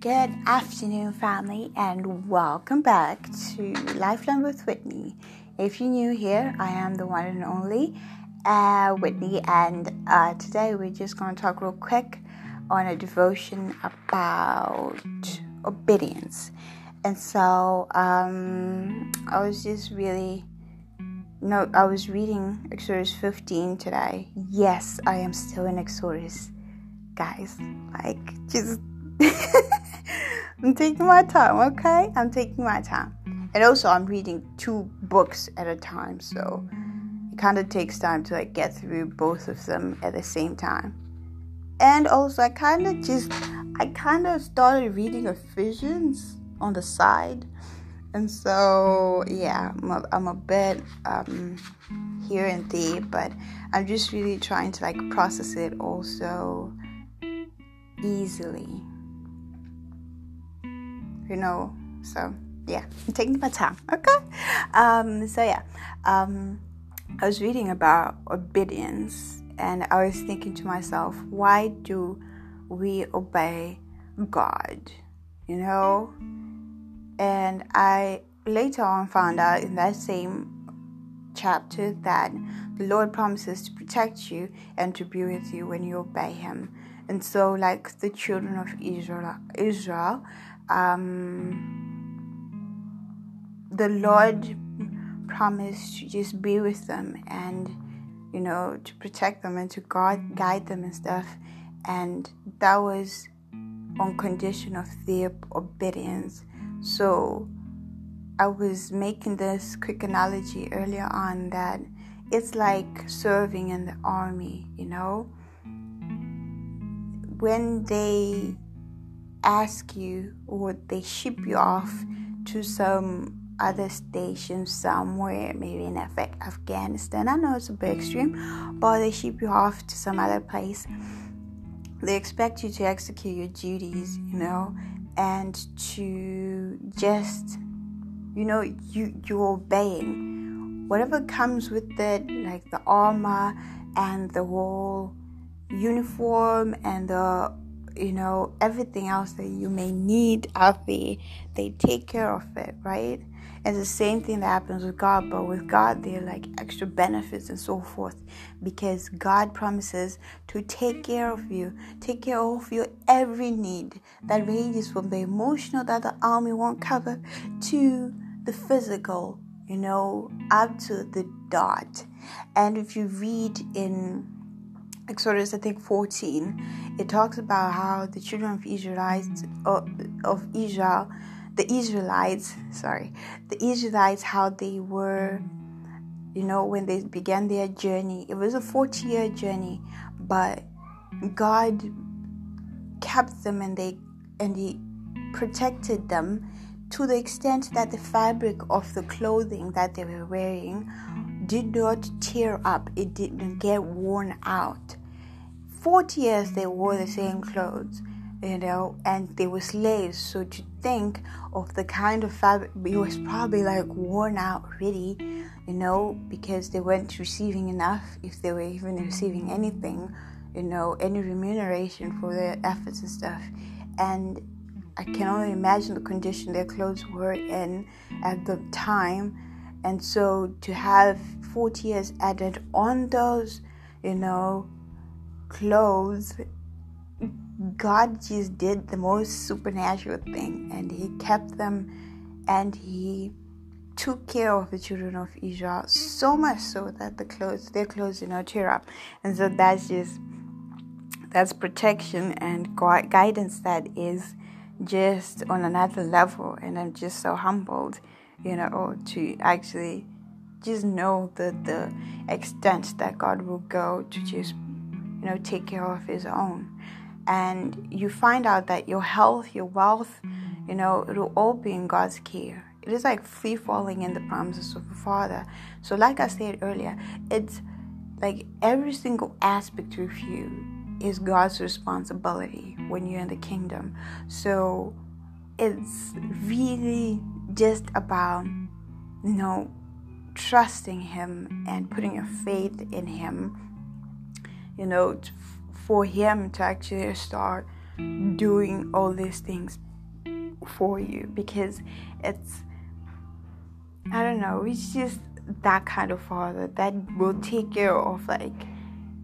Good afternoon, family, and welcome back to Lifeline with Whitney. If you're new here, I am the one and only uh, Whitney, and uh, today we're just going to talk real quick on a devotion about obedience. And so um, I was just really no, I was reading Exodus 15 today. Yes, I am still in Exodus, guys. Like, just I'm taking my time, okay? I'm taking my time. And also, I'm reading two books at a time, so it kind of takes time to like get through both of them at the same time. And also, I kind of just, I kind of started reading Ephesians on the side and so yeah i'm a, I'm a bit um, here and there but i'm just really trying to like process it also easily you know so yeah i'm taking my time okay um so yeah um i was reading about obedience and i was thinking to myself why do we obey god you know and I later on found out in that same chapter that the Lord promises to protect you and to be with you when you obey Him. And so, like the children of Israel, Israel, um, the Lord promised to just be with them and you know to protect them and to guide guide them and stuff. And that was on condition of their obedience. So I was making this quick analogy earlier on that it's like serving in the army, you know? When they ask you or they ship you off to some other station somewhere, maybe in Afghanistan. I know it's a bit extreme, but they ship you off to some other place. They expect you to execute your duties, you know, and to just you know you you're obeying whatever comes with it like the armor and the whole uniform and the you know everything else that you may need out there they take care of it right it's the same thing that happens with God, but with God, there are like extra benefits and so forth because God promises to take care of you, take care of your every need that ranges from the emotional that the army won't cover to the physical, you know, up to the dot. And if you read in Exodus, I think 14, it talks about how the children of Israelites, of, of Israel, the Israelites, sorry, the Israelites, how they were, you know, when they began their journey. It was a 40 year journey, but God kept them and they and He protected them to the extent that the fabric of the clothing that they were wearing did not tear up, it didn't get worn out. 40 years they wore the same clothes you know, and they were slaves. So to think of the kind of fabric, it was probably like worn out already, you know, because they weren't receiving enough, if they were even receiving anything, you know, any remuneration for their efforts and stuff. And I can only imagine the condition their clothes were in at the time. And so to have 40 years added on those, you know, clothes God just did the most supernatural thing and He kept them and He took care of the children of Israel so much so that the clothes their clothes did not tear up. And so that's just that's protection and guidance that is just on another level and I'm just so humbled, you know, to actually just know the the extent that God will go to just you know take care of his own and you find out that your health, your wealth, you know, it'll all be in God's care. It is like free falling in the promises of the Father. So, like I said earlier, it's like every single aspect of you is God's responsibility when you're in the kingdom. So, it's really just about, you know, trusting Him and putting your faith in Him, you know, for him to actually start doing all these things for you because it's I don't know, it's just that kind of father that will take care of like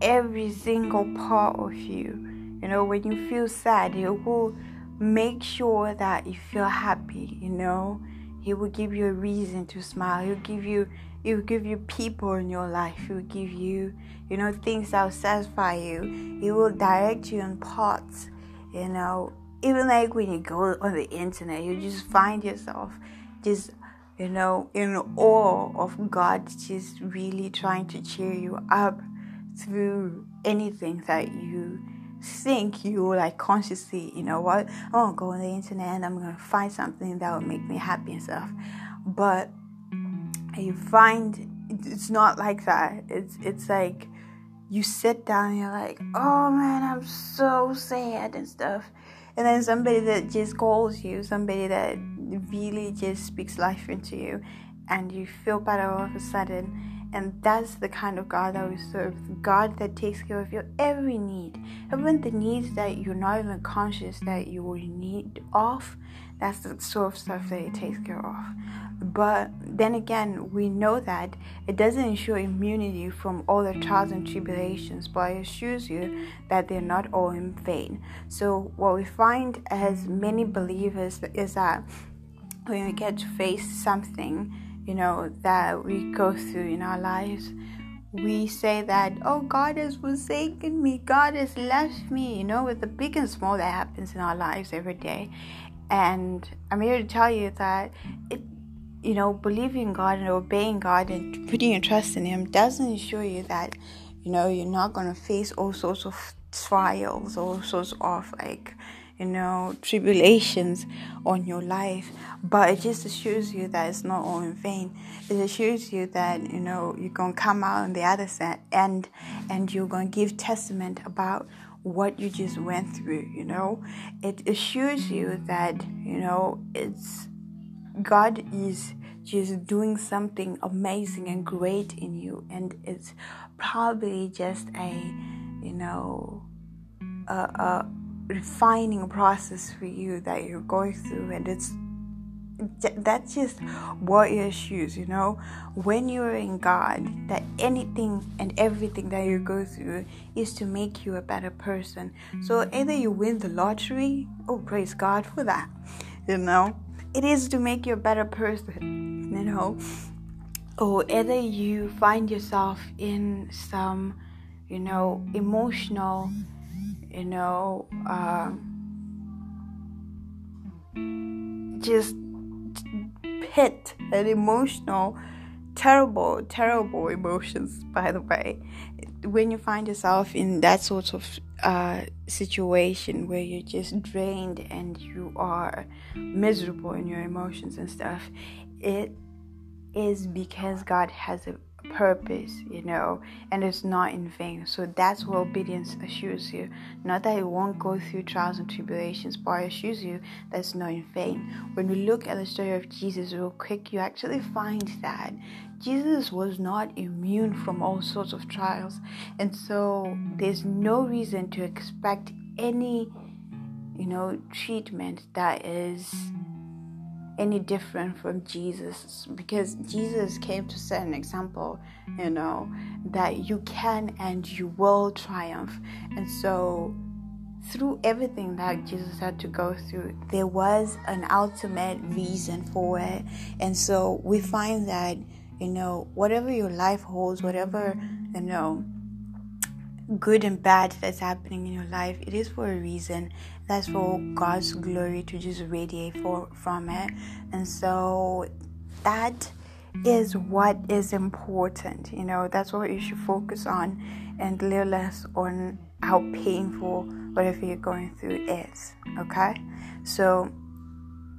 every single part of you. You know, when you feel sad, he will make sure that you feel happy, you know. He will give you a reason to smile. He'll give you he will give you people in your life. it will give you, you know, things that will satisfy you. it will direct you on paths, you know. Even like when you go on the internet, you just find yourself just you know, in awe of God, just really trying to cheer you up through anything that you think you like consciously, you know what, i'm gonna go on the internet and I'm gonna find something that will make me happy and stuff. But you find it's not like that. It's it's like you sit down and you're like, oh man, I'm so sad and stuff. And then somebody that just calls you, somebody that really just speaks life into you and you feel better all of a sudden. And that's the kind of God that we serve. God that takes care of your every need. Even the needs that you're not even conscious that you will need of. That's the sort of stuff that He takes care of. But then again, we know that it doesn't ensure immunity from all the trials and tribulations, but it assures you that they're not all in vain. So, what we find as many believers is that when we get to face something, you know, that we go through in our lives, we say that, oh, God has forsaken me, God has left me, you know, with the big and small that happens in our lives every day. And I'm here to tell you that it you know, believing God and obeying God and putting your trust in Him doesn't ensure you that, you know, you're not going to face all sorts of trials, all sorts of like, you know, tribulations on your life. But it just assures you that it's not all in vain. It assures you that, you know, you're going to come out on the other side and, and you're going to give testament about what you just went through, you know. It assures you that, you know, it's God is just doing something amazing and great in you, and it's probably just a, you know, a, a refining process for you that you're going through, and it's that's just warrior shoes, you know. When you're in God, that anything and everything that you go through is to make you a better person. So either you win the lottery, oh praise God for that, you know it is to make you a better person, you know. Or either you find yourself in some, you know, emotional, you know, uh, just pit an emotional, terrible, terrible emotions, by the way. When you find yourself in that sort of uh, situation where you're just drained and you are miserable in your emotions and stuff, it is because God has a purpose, you know, and it's not in vain. So that's what obedience assures you. Not that it won't go through trials and tribulations, but it assures you that it's not in vain. When we look at the story of Jesus real quick, you actually find that Jesus was not immune from all sorts of trials. And so there's no reason to expect any, you know, treatment that is any different from Jesus because Jesus came to set an example, you know, that you can and you will triumph. And so, through everything that Jesus had to go through, there was an ultimate reason for it. And so, we find that, you know, whatever your life holds, whatever, you know, good and bad that's happening in your life, it is for a reason. That's for God's glory to just radiate for, from it. And so that is what is important. You know, that's what you should focus on and little less on how painful whatever you're going through is. Okay? So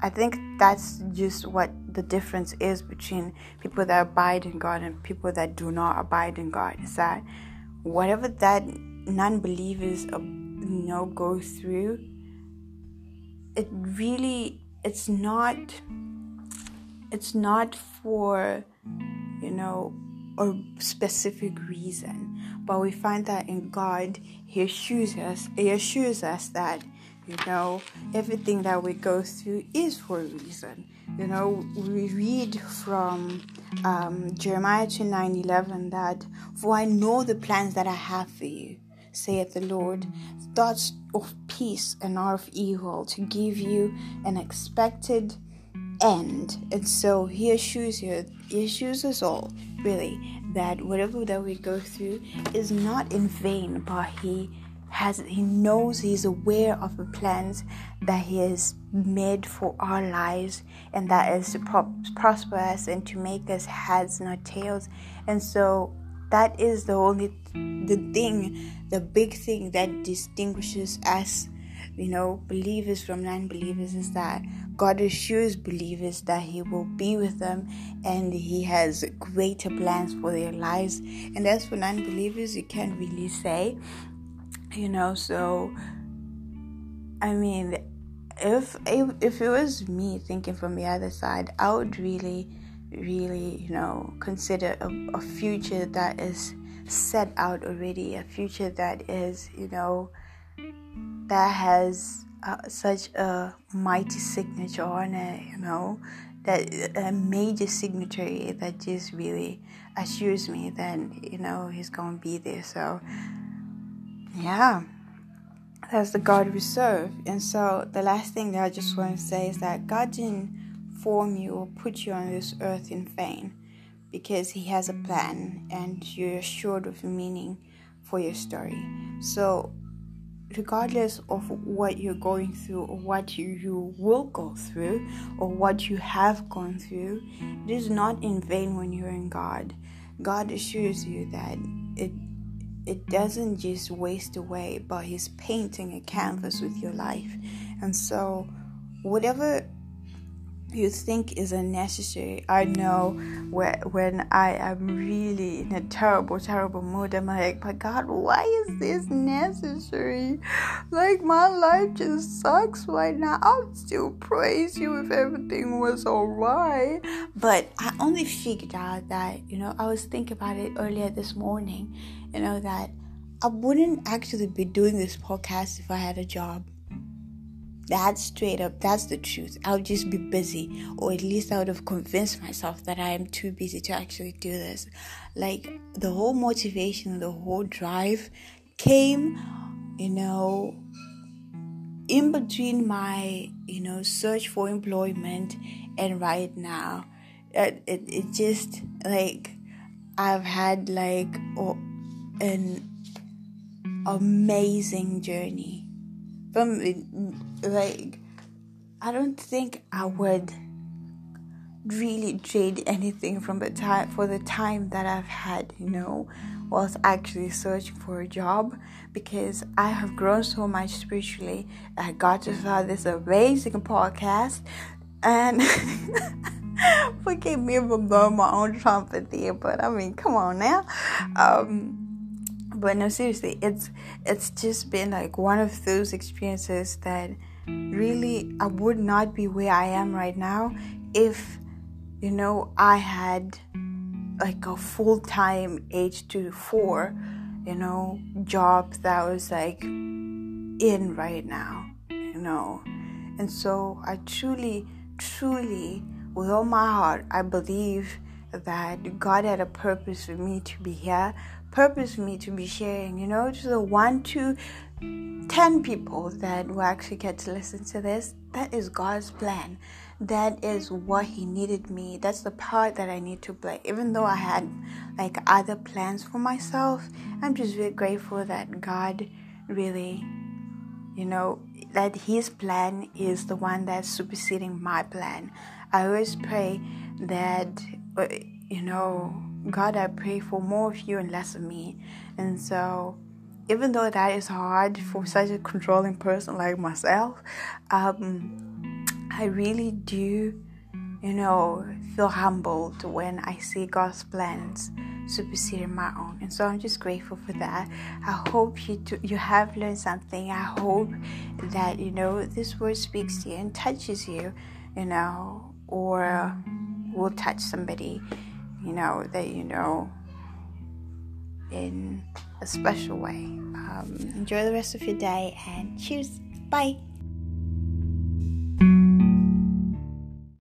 I think that's just what the difference is between people that abide in God and people that do not abide in God. Is that whatever that non-believers uh, you know go through it really it's not it's not for you know a specific reason but we find that in god he assures us he assures us that You know, everything that we go through is for a reason. You know, we read from um, Jeremiah 29 11 that, For I know the plans that I have for you, saith the Lord, mm. thoughts of peace and not of evil, to give you an expected end. And so he assures you, he assures us all, really, that whatever that we go through is not in vain, but he has he knows he's aware of the plans that he has made for our lives and that is to pro- prosper us and to make us heads not tails and so that is the only the thing the big thing that distinguishes us you know believers from non-believers is that god assures believers that he will be with them and he has greater plans for their lives. And as for non-believers you can't really say you know so i mean if if, if it was me thinking from the other side i would really really you know consider a, a future that is set out already a future that is you know that has uh, such a mighty signature on it you know that a major signatory that just really assures me that you know he's gonna be there. So yeah, that's the God we serve. And so the last thing that I just want to say is that God didn't form you or put you on this earth in vain because He has a plan and you're assured of meaning for your story. So, regardless of what you're going through or what you, you will go through or what you have gone through, it is not in vain when you're in God. God assures you that it it doesn't just waste away, but He's painting a canvas with your life. And so, whatever you think is unnecessary. I know where, when I am really in a terrible, terrible mood, I'm like, my God, why is this necessary? Like, my life just sucks right now. I'll still praise you if everything was alright. But I only figured out that, you know, I was thinking about it earlier this morning, you know, that I wouldn't actually be doing this podcast if I had a job. That's straight up, that's the truth. I'll just be busy, or at least I would have convinced myself that I am too busy to actually do this. Like the whole motivation, the whole drive came, you know, in between my, you know, search for employment and right now. It, it, it just like I've had like oh, an amazing journey from like I don't think I would really trade anything from the time for the time that I've had, you know, whilst actually searching for a job because I have grown so much spiritually. I got to start this amazing podcast and forgive me for blowing my own trumpet there, but I mean come on now. Um but no seriously it's it's just been like one of those experiences that really i would not be where i am right now if you know i had like a full-time age to four you know job that was like in right now you know? And so i truly truly with all my heart i believe that god had a purpose for me to be here purpose for me to be sharing, you know, to the one, to ten people that will actually get to listen to this. That is God's plan. That is what He needed me. That's the part that I need to play. Even though I had like other plans for myself, I'm just really grateful that God really, you know, that His plan is the one that's superseding my plan. I always pray that, uh, you know, God, I pray for more of you and less of me. And so, even though that is hard for such a controlling person like myself, um, I really do, you know, feel humbled when I see God's plans superseding my own. And so I'm just grateful for that. I hope you do, you have learned something. I hope that you know this word speaks to you and touches you, you know, or will touch somebody you know, that you know in a special way. Um, enjoy the rest of your day and cheers. Bye.